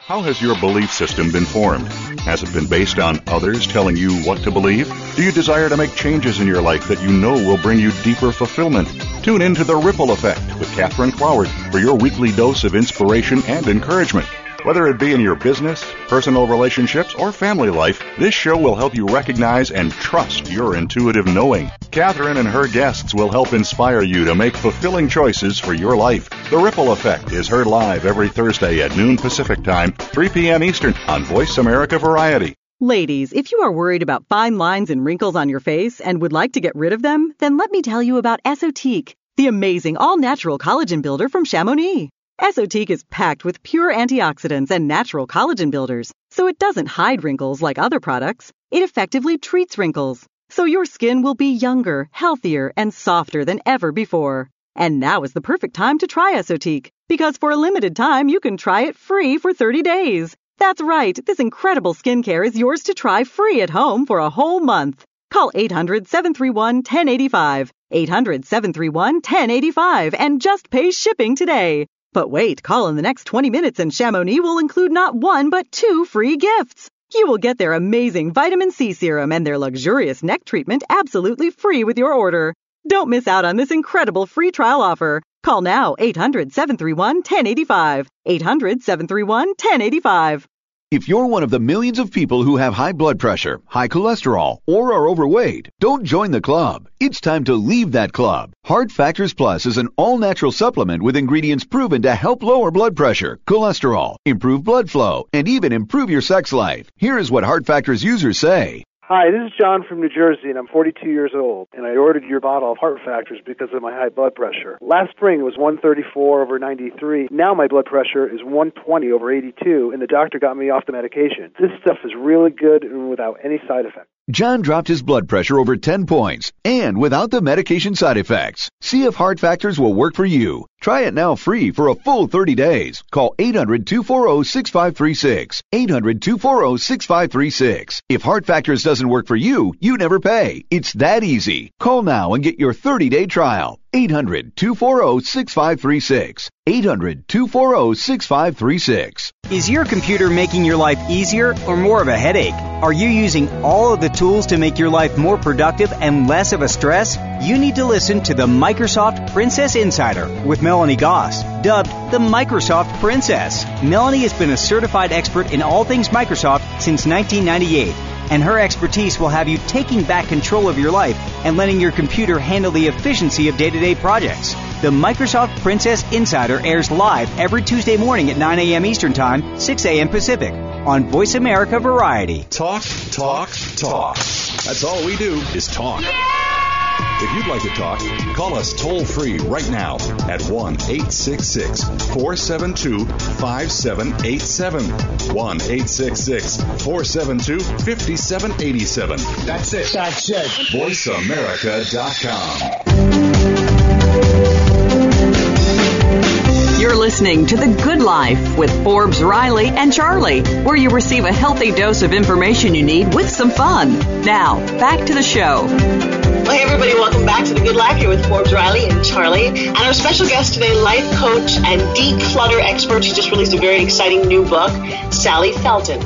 How has your belief system been formed? Has it been based on others telling you what to believe? Do you desire to make changes in your life that you know will bring you deeper fulfillment? Tune in to The Ripple Effect with Catherine Cloward for your weekly dose of inspiration and encouragement. Whether it be in your business, personal relationships, or family life, this show will help you recognize and trust your intuitive knowing. Catherine and her guests will help inspire you to make fulfilling choices for your life. The Ripple Effect is heard live every Thursday at noon Pacific Time, 3 p.m. Eastern on Voice America Variety. Ladies, if you are worried about fine lines and wrinkles on your face and would like to get rid of them, then let me tell you about Esotique, the amazing all natural collagen builder from Chamonix. Esotique is packed with pure antioxidants and natural collagen builders, so it doesn't hide wrinkles like other products. It effectively treats wrinkles, so your skin will be younger, healthier, and softer than ever before. And now is the perfect time to try Esotique, because for a limited time you can try it free for 30 days. That's right, this incredible skincare is yours to try free at home for a whole month. Call 800 731 1085, 800 731 1085, and just pay shipping today. But wait, call in the next 20 minutes and Chamonix will include not one but two free gifts. You will get their amazing vitamin C serum and their luxurious neck treatment absolutely free with your order. Don't miss out on this incredible free trial offer. Call now 800 731 1085. 800 731 1085. If you're one of the millions of people who have high blood pressure, high cholesterol, or are overweight, don't join the club. It's time to leave that club. Heart Factors Plus is an all natural supplement with ingredients proven to help lower blood pressure, cholesterol, improve blood flow, and even improve your sex life. Here is what Heart Factors users say. Hi, this is John from New Jersey, and I'm 42 years old, and I ordered your bottle of Heart Factors because of my high blood pressure. Last spring it was 134 over 93. Now my blood pressure is 120 over 82, and the doctor got me off the medication. This stuff is really good and without any side effects. John dropped his blood pressure over 10 points and without the medication side effects. See if Heart Factors will work for you. Try it now free for a full 30 days. Call 800-240-6536. 800-240-6536. If Heart Factors doesn't work for you, you never pay. It's that easy. Call now and get your 30-day trial. 800-240-6536. 800-240-6536. Is your computer making your life easier or more of a headache? Are you using all of the tools to make your life more productive and less of a stress? You need to listen to the Microsoft Princess Insider with Melanie Goss, dubbed the Microsoft Princess. Melanie has been a certified expert in all things Microsoft since 1998 and her expertise will have you taking back control of your life and letting your computer handle the efficiency of day to day projects. The Microsoft Princess Insider airs live every Tuesday morning at 9 a.m. Eastern Time, 6 a.m. Pacific on Voice America Variety. Talk, talk, talk. That's all we do is talk. If you'd like to talk, call us toll free right now at 1 866 472 5787. 1 866 472 5787. That's it. That's it. VoiceAmerica.com. You're listening to The Good Life with Forbes Riley and Charlie, where you receive a healthy dose of information you need with some fun. Now, back to the show. Well, hey everybody, welcome back to The Good Life here with Forbes Riley and Charlie. And our special guest today, life coach and declutter expert. She just released a very exciting new book, Sallie Felton.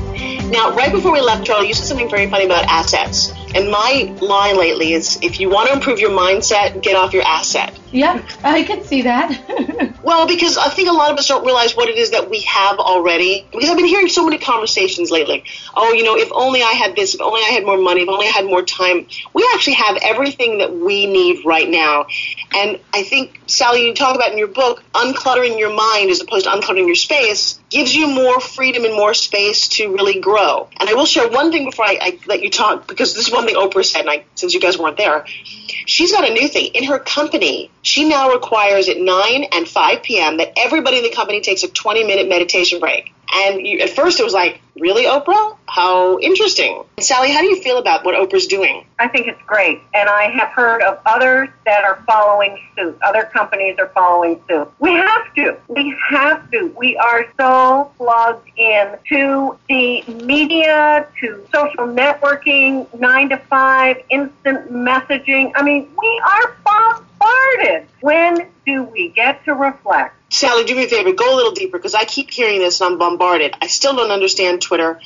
Now, right before we left, Charlie, you said something very funny about assets. And my line lately is if you want to improve your mindset, get off your asset. Yeah, I can see that. well, because I think a lot of us don't realize what it is that we have already. Because I've been hearing so many conversations lately. Oh, you know, if only I had this, if only I had more money, if only I had more time. We actually have everything that we need right now. And I think, Sallie, you talk about in your book, uncluttering your mind as opposed to uncluttering your space gives you more freedom and more space to really grow. And I will share one thing before I, I let you talk, because this is one thing Oprah said, and I, since you guys weren't there, she's got a new thing. In her company, she now requires at 9 and 5 p.m. that everybody in the company takes a 20 minute meditation break. And you, at first it was like, really, Oprah? How interesting. Sallie, how do you feel about what Oprah's doing? I think it's great. And I have heard of others that are following suit. Other companies are following suit. We have to. We have to. We are so plugged in to the media, to social networking, nine to five, instant messaging. I mean, we are. When do we get to reflect? Sallie, do me a favor, go a little deeper because I keep hearing this and I'm bombarded. I still don't understand Twitter.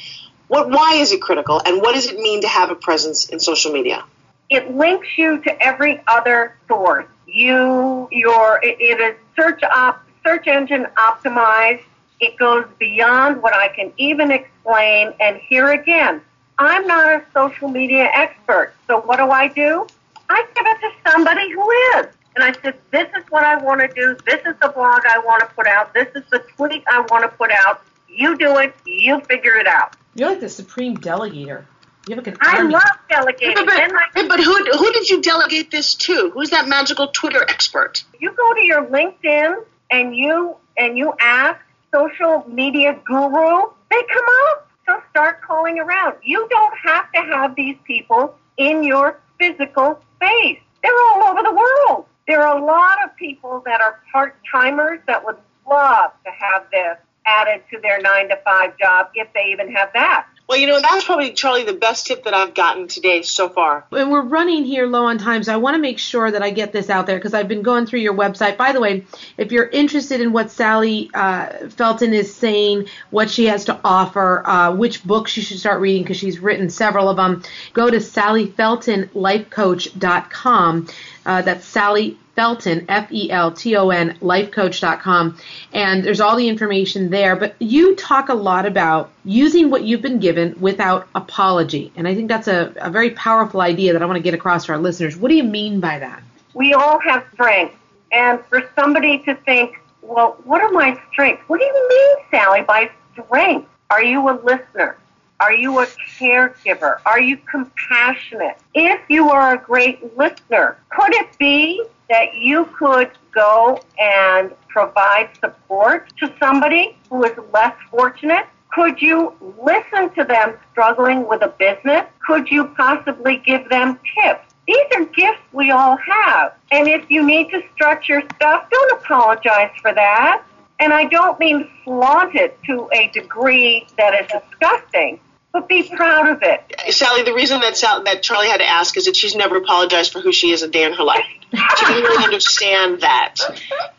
What, why is it critical, and what does it mean to have a presence in social media? It links you to every other source. You, your, it, it is search op, search engine optimized. It goes beyond what I can even explain. And here again, I'm not a social media expert. So what do I do? I give it to somebody who is. And I said, this is what I want to do. This is the blog I want to put out. This is the tweet I want to put out. You do it. You figure it out. You're like the supreme delegator. You have like an I army. love delegating. But, but, Then I- but who, who did you delegate this to? Who's that magical Twitter expert? you go to your LinkedIn and you and you ask social media guru, they come up. So start calling around. You don't have to have these people in your physical space. They're all over the world. There are a lot of people that are part timers that would love to have this added to their nine to five job if they even have that. Well, you know, that's probably, Charlie, the best tip that I've gotten today so far. and we're running here low on time, so I want to make sure that I get this out there because I've been going through your website. By the way, if you're interested in what Sallie uh, Felton is saying, what she has to offer, uh, which books you should start reading because she's written several of them, go to sallyfeltonlifecoach.com. Uh, that's Sallie Felton, F E L T O N, lifecoach.com. And there's all the information there. But you talk a lot about using what you've been given without apology. And I think that's a, a very powerful idea that I want to get across to our listeners. What do you mean by that? we all have strengths. And for somebody to think, well, what are my strengths? What do you mean, Sallie, by strength? Are you a listener? Are you a caregiver? Are you compassionate? If you are a great listener, could it be that you could go and provide support to somebody who is less fortunate? Could you listen to them struggling with a business? Could you possibly give them tips? These are gifts we all have. And if you need to stretch your stuff, don't apologize for that. And I don't mean flaunt it to a degree that is disgusting, but be proud of it. Sallie, the reason that Sal, that Charlie had to ask is that she's never apologized for who she is a day in her life. She didn't really understand that.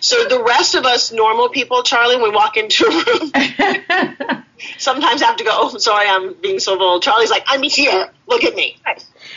So the rest of us normal people, Charlie, when we walk into a room, sometimes have to go, oh, I'm sorry, I'm being so bold. Charlie's like, I'm here. Look at me.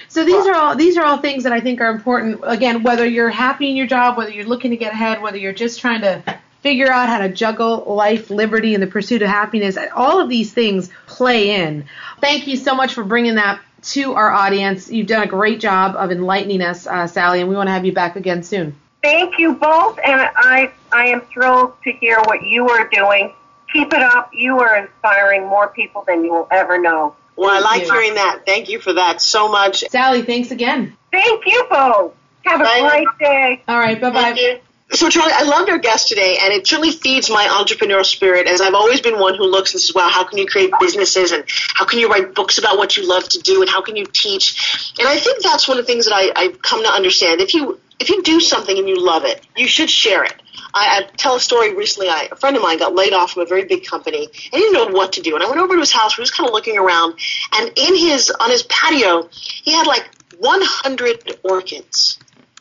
So these are all these are all things that I think are important. Again, whether you're happy in your job, whether you're looking to get ahead, whether you're just trying to figure out how to juggle life, liberty, and the pursuit of happiness, all of these things play in. Thank you so much for bringing that to our audience. You've done a great job of enlightening us, uh, Sallie, and we want to have you back again soon. Thank you both, and I, I am thrilled to hear what you are doing. Keep it up. You are inspiring more people than you will ever know. Well, I like hearing that. Thank you for that so much. Sallie, thanks again. Thank you both. Have a Bye. great day. All right, bye bye. So, Charlie, I loved our guest today, and it certainly feeds my entrepreneurial spirit. As I've always been one who looks and says, "Wow, how can you create businesses, and how can you write books about what you love to do, and how can you teach?" And I think that's one of the things that I, I've come to understand. If you if you do something and you love it, you should share it. I, I tell a story recently. I, a friend of mine got laid off from a very big company and he didn't know what to do. And I went over to his house. We was kind of looking around, and in his on his patio, he had like 100 orchids.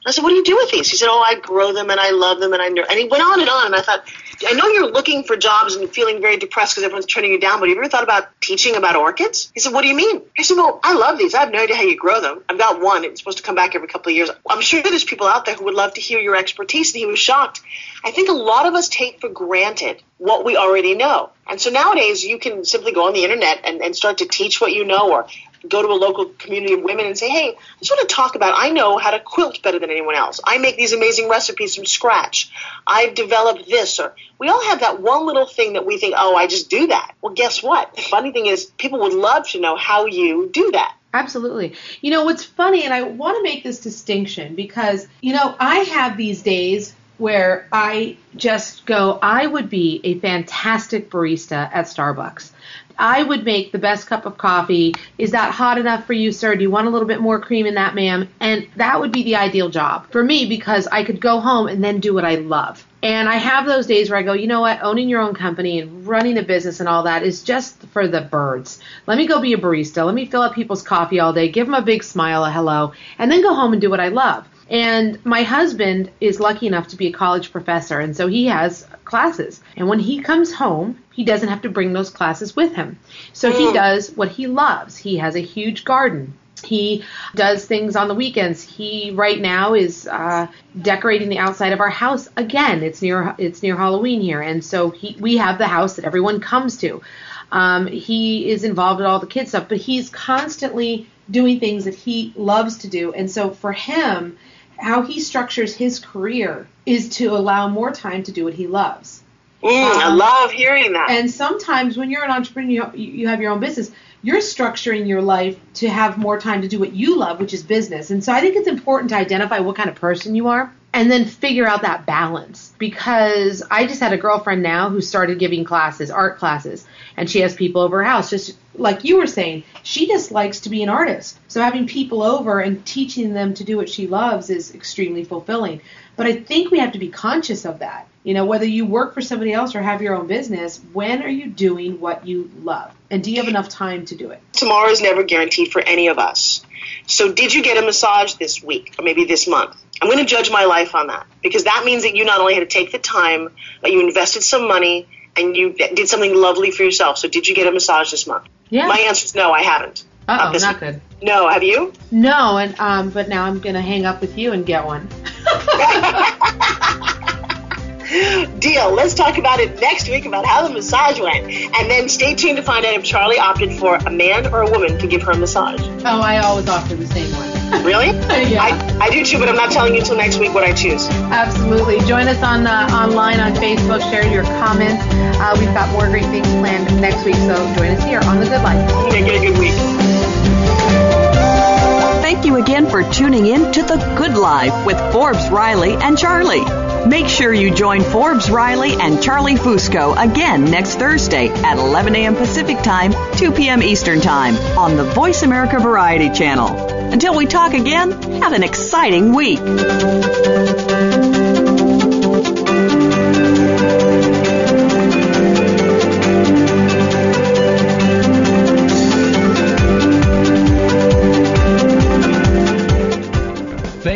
I said, "What do you do with these?" He said, "Oh, I grow them and I love them and I." nur-" And he went on and on. And I thought, I know you're looking for jobs and feeling very depressed because everyone's turning you down. But have you ever thought about teaching about orchids? He said, "What do you mean?" I said, "Well, I love these. I have no idea how you grow them. I've got one. It's supposed to come back every couple of years. I'm sure there's people out there who would love to hear your expertise." And he was shocked. I think a lot of us take for granted what we already know. And so nowadays, you can simply go on the internet and, and start to teach what you know or go to a local community of women and say, hey, I just want to talk about, I know how to quilt better than anyone else. I make these amazing recipes from scratch. I've developed this. Or we all have that one little thing that we think, oh, I just do that. Well, guess what? The funny thing is, people would love to know how you do that. Absolutely. You know, what's funny, and I want to make this distinction because, you know, I have these days where I just go, I would be a fantastic barista at Starbucks. I would make the best cup of coffee. Is that hot enough for you, sir? Do you want a little bit more cream in that, ma'am? And that would be the ideal job for me because I could go home and then do what I love. And I have those days where I go, you know what, owning your own company and running a business and all that is just for the birds. Let me go be a barista. Let me fill up people's coffee all day, give them a big smile, a hello, and then go home and do what I love. And my husband is lucky enough to be a college professor, and so he has classes. And when he comes home, he doesn't have to bring those classes with him. So he Mm. does what he loves. He has a huge garden. He does things on the weekends. He right now is uh, decorating the outside of our house. Again, it's near it's near Halloween here, and so he, we have the house that everyone comes to. Um, he is involved in all the kid stuff, but he's constantly doing things that he loves to do. And so for him, how he structures his career is to allow more time to do what he loves. Mm, um, I love hearing that. And sometimes when you're an entrepreneur, you, you have your own business. You're structuring your life to have more time to do what you love, which is business. And so I think it's important to identify what kind of person you are and then figure out that balance because I just had a girlfriend now who started giving classes, art classes, and she has people over her house just like you were saying, she just likes to be an artist. So having people over and teaching them to do what she loves is extremely fulfilling. But I think we have to be conscious of that. You know, whether you work for somebody else or have your own business, when are you doing what you love? And do you have enough time to do it? Tomorrow is never guaranteed for any of us. So, did you get a massage this week or maybe this month? I'm going to judge my life on that because that means that you not only had to take the time, but you invested some money and you did something lovely for yourself. So, did you get a massage this month? Yeah. My answer is no, I haven't. Oh, not, not good. No, have you? No, and um, but now I'm going to hang up with you and get one. Deal. Let's talk about it next week about how the massage went. And then stay tuned to find out if Charlie opted for a man or a woman to give her a massage. Oh, I always offer the same one. Really? yeah. I, I do too, but I'm not telling you until next week what I choose. Absolutely. Join us on uh, online on Facebook. Share your comments. Uh, we've got more great things planned next week, so join us here on The Good Life. Okay, get a good week. Thank you again for tuning in to The Good Life with Forbes Riley and Charlie. Make sure you join Forbes Riley and Charlie Fusco again next Thursday at 11 a.m. Pacific Time, 2 p.m. Eastern Time on the Voice America Variety Channel. Until we talk again, have an exciting week.